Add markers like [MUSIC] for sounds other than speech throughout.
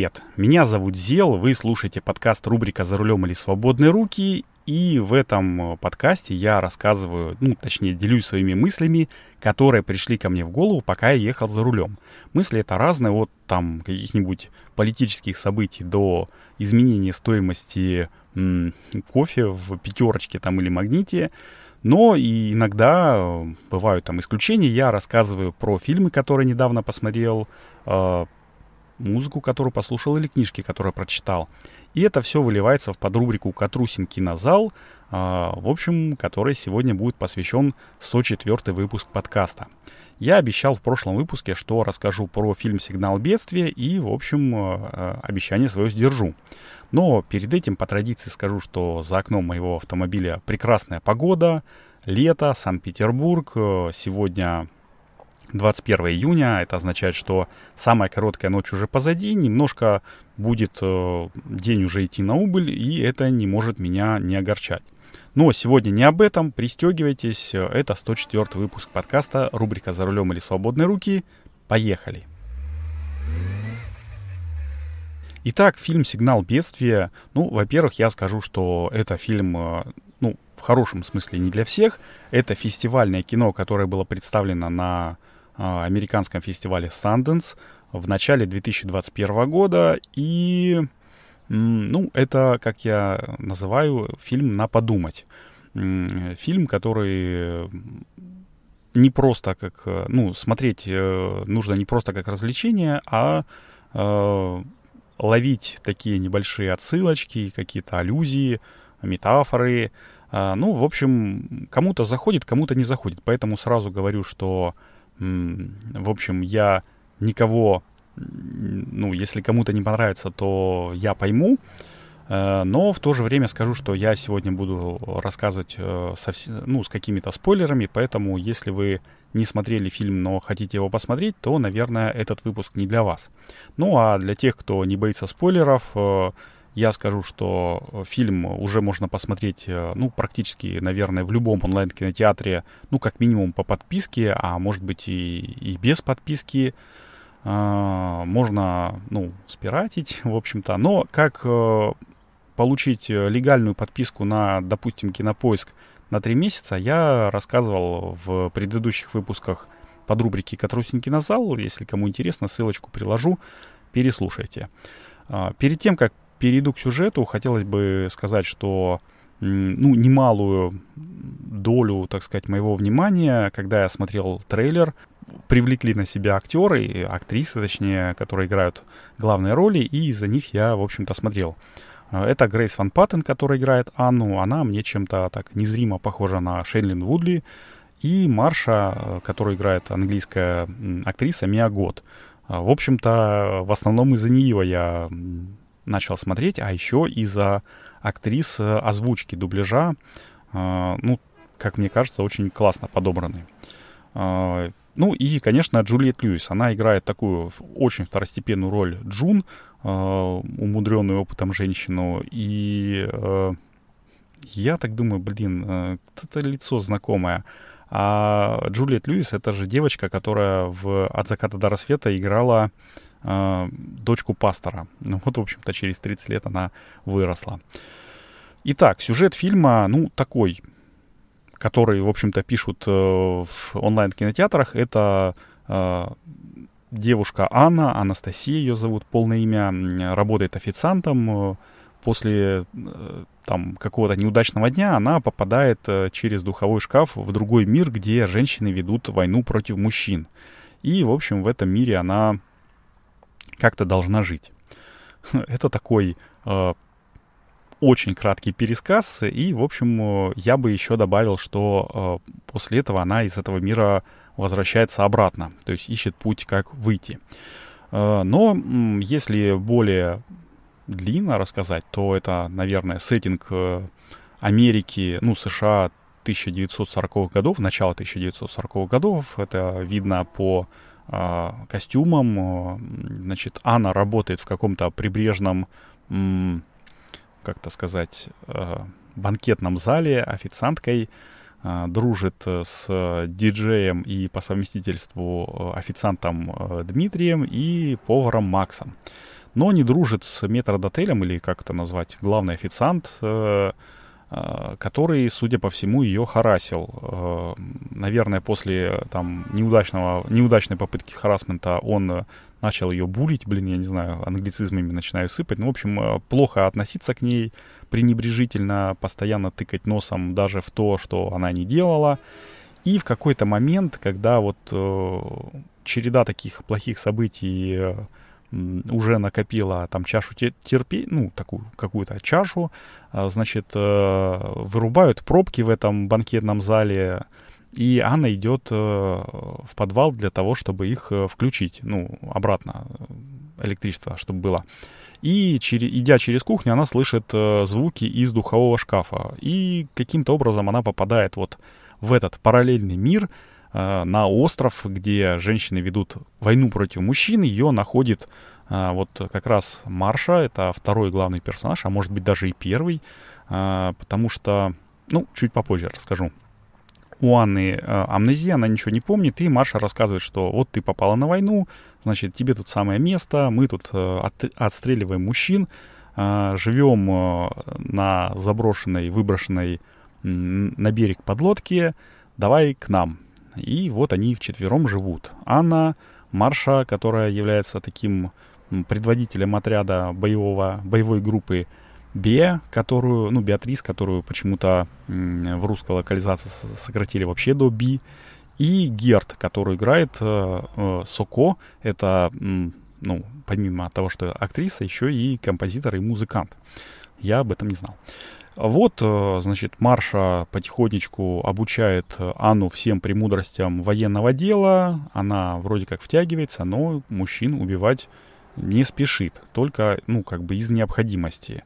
Привет, меня зовут Зел, вы слушаете подкаст рубрика «За рулем или свободные руки», и в этом э, подкасте я рассказываю, ну, точнее, делюсь своими мыслями, которые пришли ко мне в голову, пока я ехал за рулем. Мысли это разные, от там каких-нибудь политических событий до изменения стоимости м- кофе в пятерочке там или магните, но и иногда э, бывают там исключения. Я рассказываю про фильмы, которые недавно посмотрел, э, музыку, которую послушал, или книжки, которые прочитал. И это все выливается в подрубрику «Катрусин кинозал», э, в общем, который сегодня будет посвящен 104 выпуск подкаста. Я обещал в прошлом выпуске, что расскажу про фильм «Сигнал бедствия» и, в общем, э, обещание свое сдержу. Но перед этим по традиции скажу, что за окном моего автомобиля прекрасная погода, лето, Санкт-Петербург. Сегодня 21 июня. Это означает, что самая короткая ночь уже позади. Немножко будет э, день уже идти на убыль, и это не может меня не огорчать. Но сегодня не об этом. Пристегивайтесь. Это 104 выпуск подкаста, рубрика «За рулем или свободные руки». Поехали! Итак, фильм «Сигнал бедствия». Ну, во-первых, я скажу, что это фильм, э, ну, в хорошем смысле не для всех. Это фестивальное кино, которое было представлено на американском фестивале Sundance в начале 2021 года. И, ну, это, как я называю, фильм на подумать. Фильм, который не просто как, э, ну, смотреть нужно не просто как развлечение, а ловить такие небольшие отсылочки, какие-то аллюзии, метафоры. Ну, в общем, кому-то заходит, кому-то не заходит. Поэтому сразу говорю, что, в общем, я никого, ну, если кому-то не понравится, то я пойму. Э, но в то же время скажу, что я сегодня буду рассказывать э, со, ну, с какими-то спойлерами, поэтому если вы не смотрели фильм, но хотите его посмотреть, то, наверное, этот выпуск не для вас. Ну а для тех, кто не боится спойлеров, э, я скажу, что фильм уже можно посмотреть, ну, практически, наверное, в любом онлайн-кинотеатре, ну, как минимум по подписке, а может быть и, и без подписки. Можно, ну, спиратить, [LAUGHS] в общем-то. Но как получить э, легальную подписку на, допустим, Кинопоиск на три месяца, я рассказывал в предыдущих выпусках под рубрики «Катрусин кинозал». Если кому интересно, ссылочку приложу, переслушайте. А, перед тем, как перейду к сюжету, хотелось бы сказать, что ну, немалую долю, так сказать, моего внимания, когда я смотрел трейлер, привлекли на себя актеры, актрисы, точнее, которые играют главные роли, и из-за них я, в общем-то, смотрел. Это Грейс Ван Паттен, которая играет Анну. Она мне чем-то так незримо похожа на Шейлин Вудли. И Марша, которая играет английская актриса Мия Год. Э, в общем-то, в основном из-за нее я начал смотреть, а еще из-за актрис озвучки, дубляжа. Ну, как мне кажется, очень классно подобраны. Ну и, конечно, Джульет Льюис. Она играет такую очень второстепенную роль Джун, э, умудренную опытом женщину. И я так думаю, блин, это лицо знакомое. А Джулиет Льюис — это же девочка, которая в «От заката до рассвета» играла э, дочку пастора. Ну вот, в общем-то, через 30 лет она выросла. Итак, сюжет фильма, ну, такой — которые, в общем-то, пишут э, в онлайн-кинотеатрах, это э, девушка Анна, Анастасия ее зовут, полное имя, работает официантом. Э, после там какого-то неудачного дня она попадает через духовой шкаф в другой мир, где женщины ведут войну против мужчин. И, в общем, в этом мире она как-то должна жить. [LAUGHS] Это такой очень краткий пересказ, и, в общем, я бы еще добавил, что э, после этого она из этого мира возвращается обратно, то есть ищет путь, как выйти. Э, но если более длинно рассказать, то это, наверное, сеттинг э, Америки, ну, США 1940-х годов, начало 1940-х годов. Это видно по э, костюмам. Значит, Анна работает в каком-то прибрежном как-то сказать, э, банкетном зале официанткой, дружит с диджеем и по совместительству официантом Дмитрием и поваром Максом. но не дружит с метродотелем, или как это назвать, главный официант, э, который, судя по всему, ее харасил. Э, наверное, после там неудачного, неудачной попытки харасмента он начал ее булить, блин, я не знаю, англицизмами начинаю сыпать. Ну, в общем, э, плохо относиться к ней, пренебрежительно, постоянно тыкать носом даже в то, что она не делала. И в какой-то момент, когда вот э, череда таких плохих событий э, уже накопила там чашу терпи, ну, такую какую-то чашу, э, значит, э, вырубают пробки в этом банкетном зале, и Анна идет э, в подвал для того, чтобы их э, включить, ну, обратно электричество, чтобы было. И идя через кухню, она слышит звуки из духового шкафа. И каким-то образом она попадает вот в этот параллельный мир, на остров, где женщины ведут войну против мужчин. Ее находит э, вот как раз Марша, это второй главный персонаж, а может быть даже и первый, э, потому что, ну, чуть попозже расскажу у Анны э, амнезия, она ничего не помнит, и Маша рассказывает, что вот ты попала на войну, значит, тебе тут самое место, мы тут э, от, отстреливаем мужчин, э, живем э, на заброшенной, выброшенной э, на берег подлодке, давай к нам. И вот они вчетвером живут. Анна, Марша, которая является таким предводителем отряда боевого, боевой группы Бе, которую, ну, Беатрис, которую почему-то в русской локализации сократили вообще до Би, и Герт, который играет э, э, Соко, это, ну, помимо того, что актриса, еще и композитор и музыкант. Я об этом не знал. Вот, э, значит, Марша потихонечку обучает Анну всем премудростям военного дела. Она вроде как втягивается, но мужчин убивать не спешит. Только, ну, как бы из необходимости.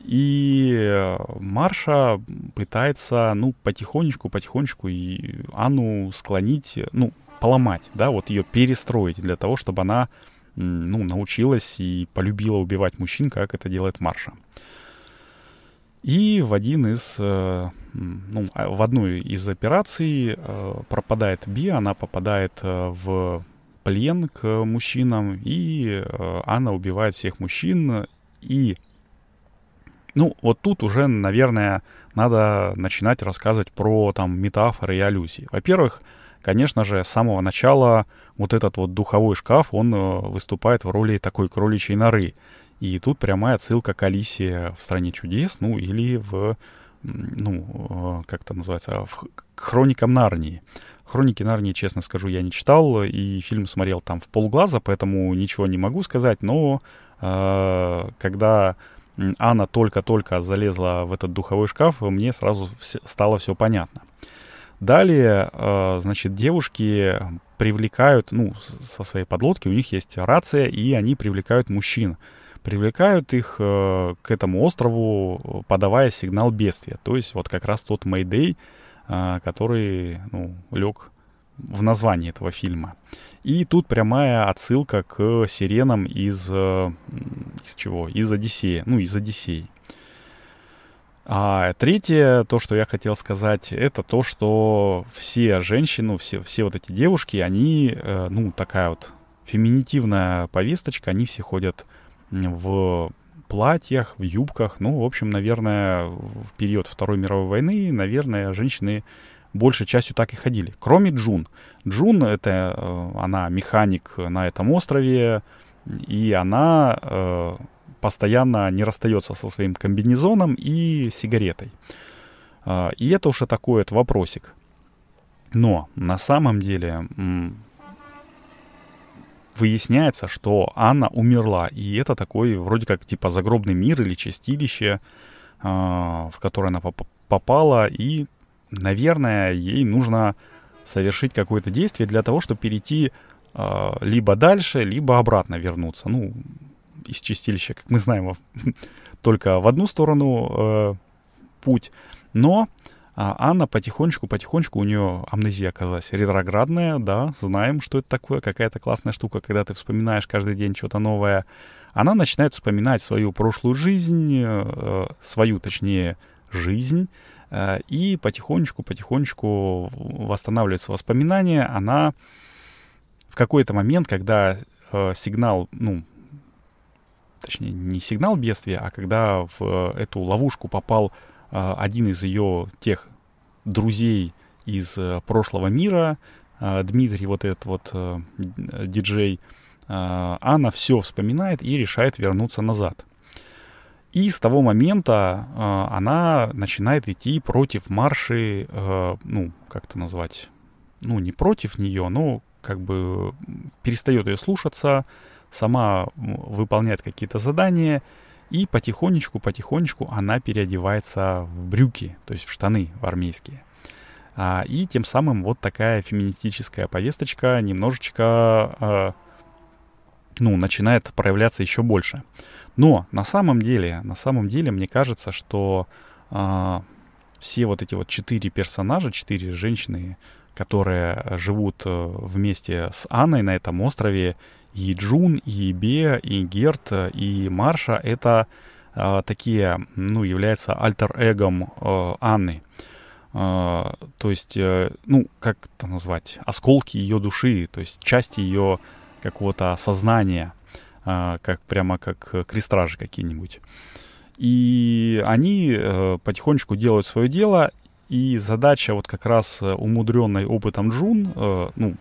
И э, Марша пытается, ну, потихонечку, потихонечку и Анну склонить, ну, поломать, да, вот ее перестроить для того, чтобы она, ну, научилась и полюбила убивать мужчин, как это делает Марша. И в один из, э, ну, а, в одну из операций э, пропадает Би, она попадает в плен к мужчинам, и Анна убивает всех мужчин, и ну, вот тут уже, наверное, надо начинать рассказывать про там метафоры и аллюзии. Во-первых, конечно же, с самого начала вот этот вот духовой шкаф, он э, выступает в роли такой кроличьей норы. И тут прямая отсылка к Алисе в «Стране чудес», ну, или в, ну, э, как это называется, в «Хроникам Нарнии». «Хроники Нарнии», честно скажу, я не читал, и фильм смотрел там в полглаза, поэтому ничего не могу сказать, но э, когда Анна только-только залезла в этот духовой шкаф, мне сразу стало все понятно. Далее, э, значит, девушки привлекают, ну, со своей подлодки, у них есть рация, и они привлекают мужчин. Привлекают их э, к этому острову, подавая сигнал бедствия. То есть вот как раз тот Мэйдэй, э, который, ну, лег в названии этого фильма. И тут прямая отсылка к сиренам из... Э, из чего? Из Одиссея. Ну, из Одиссеи. А третье, то, что я хотел сказать, это то, что все женщины, все, все вот эти девушки, они, ну, такая вот феминитивная повесточка, они все ходят в платьях, в юбках. Ну, в общем, наверное, в период Второй мировой войны, наверное, женщины большей частью так и ходили. Кроме Джун. Джун, это э, она механик на этом острове, и она э, постоянно не расстается со своим комбинезоном и сигаретой. Э, и это уже такой вот вопросик. Но на самом деле выясняется, что Анна умерла, и это такой вроде как типа загробный мир или чистилище, э, в которое она поп попала, и наверное, ей нужно совершить какое-то действие для того, чтобы перейти э, либо дальше, либо обратно вернуться. Ну, из чистилища, как мы знаем, [LAUGHS] только в одну сторону э, путь. Но а Анна потихонечку-потихонечку, у нее амнезия оказалась ретроградная, да, знаем, что это такое, какая-то классная штука, когда ты вспоминаешь каждый день что-то новое. Она начинает вспоминать свою прошлую жизнь, э, свою, точнее, жизнь, Э, и потихонечку-потихонечку восстанавливаются воспоминания. Она в какой-то момент, когда э, сигнал, ну, точнее, не сигнал бедствия, а когда в эту ловушку попал один из ее тех друзей из прошлого мира, Дмитрий, вот этот вот диджей, она все вспоминает и решает вернуться назад. И с того момента э, она начинает идти против марши, э, ну, как это назвать, ну, не против нее, но как бы перестает ее слушаться, сама выполняет какие-то задания, и потихонечку-потихонечку она переодевается в брюки, то есть в штаны в армейские. А, и тем самым вот такая феминистическая повесточка немножечко, э, ну, начинает проявляться еще больше. Но на самом деле, на самом деле, мне кажется, что э, все вот эти вот четыре персонажа, четыре женщины, которые живут э, вместе с Анной на этом острове, и Джун, и Бе, и Герт, и Марша, это э, такие, ну, являются альтер-эгом э, Анны. Uh, то есть, uh, ну, как это назвать, осколки ее души, то есть части ее какого-то сознания. А, как прямо как э, крестражи какие-нибудь. И они э, потихонечку делают свое дело, и задача вот как раз э, умудренной опытом Джун, ну,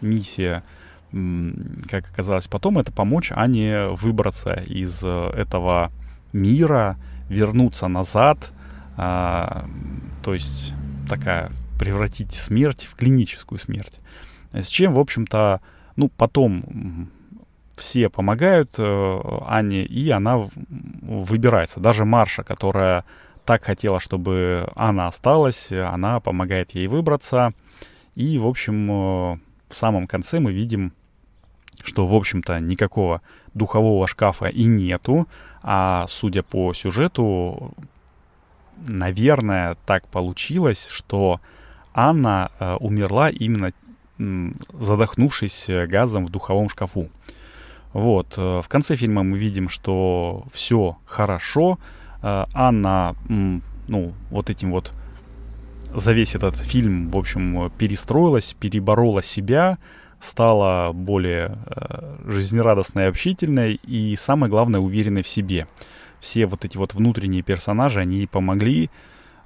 миссия, как оказалось потом, это помочь Ане выбраться из этого мира, вернуться назад, а, то есть такая превратить смерть в клиническую смерть. С чем, в общем-то, ну, потом все помогают э, Анне, и она выбирается. Даже Марша, которая так хотела, чтобы Анна осталась, она помогает ей выбраться. И, в общем, э, в самом конце мы видим, что, в общем-то, никакого духового шкафа и нету, а судя по сюжету, наверное, так получилось, что Анна э, умерла именно задохнувшись газом в духовом шкафу. Вот. Э, в конце фильма мы видим, что все хорошо. Э, Анна, ну, вот этим вот за весь этот фильм, в общем, перестроилась, переборола себя, стала более э, жизнерадостной общительной и, самое главное, уверенной в себе. Все вот эти вот внутренние персонажи, они помогли.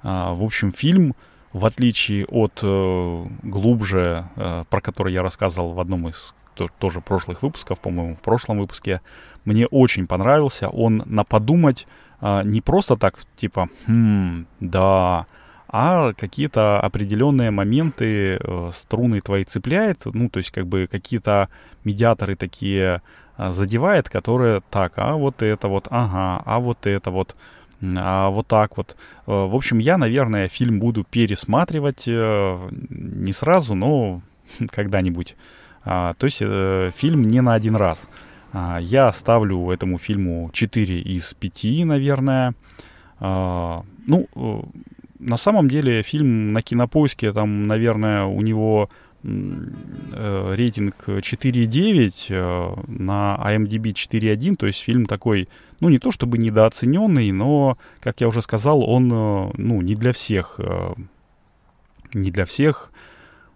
В общем, фильм, в отличие от глубже, про который я рассказывал в одном из тоже прошлых выпусков, по-моему, в прошлом выпуске, мне очень понравился. Он на подумать а, не просто так, типа, хм, да, а какие-то определенные моменты э, струны твои цепляет, ну, то есть как бы какие-то медиаторы такие э, задевает, которые так, а вот это вот, ага, а вот это вот, а вот так вот. Э, в общем, я, наверное, фильм буду пересматривать э, не сразу, но [LAUGHS] когда-нибудь. А, то есть фильм не на один раз. А, я ставлю этому фильму 4 из 5, наверное. А, ну, на самом деле фильм на кинопоиске, там, наверное, у него э, рейтинг 4,9, э, на IMDb 4,1, то есть фильм такой, ну, не то чтобы недооцененный, но, как я уже сказал, он, э, ну, не для всех, э, не для всех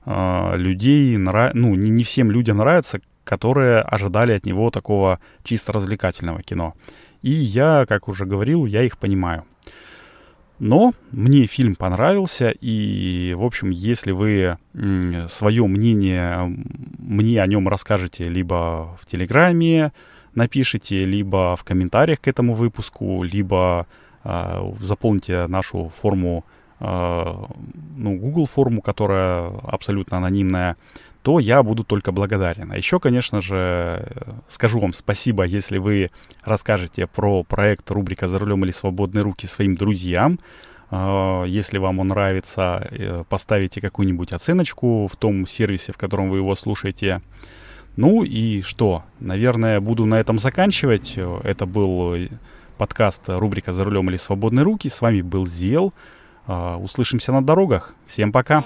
э, людей, нрав... ну, не, не всем людям нравится, которые ожидали от него такого чисто развлекательного кино. И я, как уже говорил, я их понимаю. Но мне фильм понравился, и, в общем, если вы свое мнение мне о нем расскажете либо в Телеграме, напишите, либо в комментариях к этому выпуску, либо э, заполните нашу форму Э, ну, Google форму, которая абсолютно анонимная, то я буду только благодарен. А еще, конечно же, скажу вам спасибо, если вы расскажете про проект рубрика «За рулем или свободные руки» своим друзьям. Э, если вам он нравится, э, поставите какую-нибудь оценочку в том сервисе, в котором вы его слушаете. Ну и что? Наверное, буду на этом заканчивать. Это был подкаст рубрика «За рулем или свободные руки». С вами был Зел. А, услышимся на дорогах. Всем пока.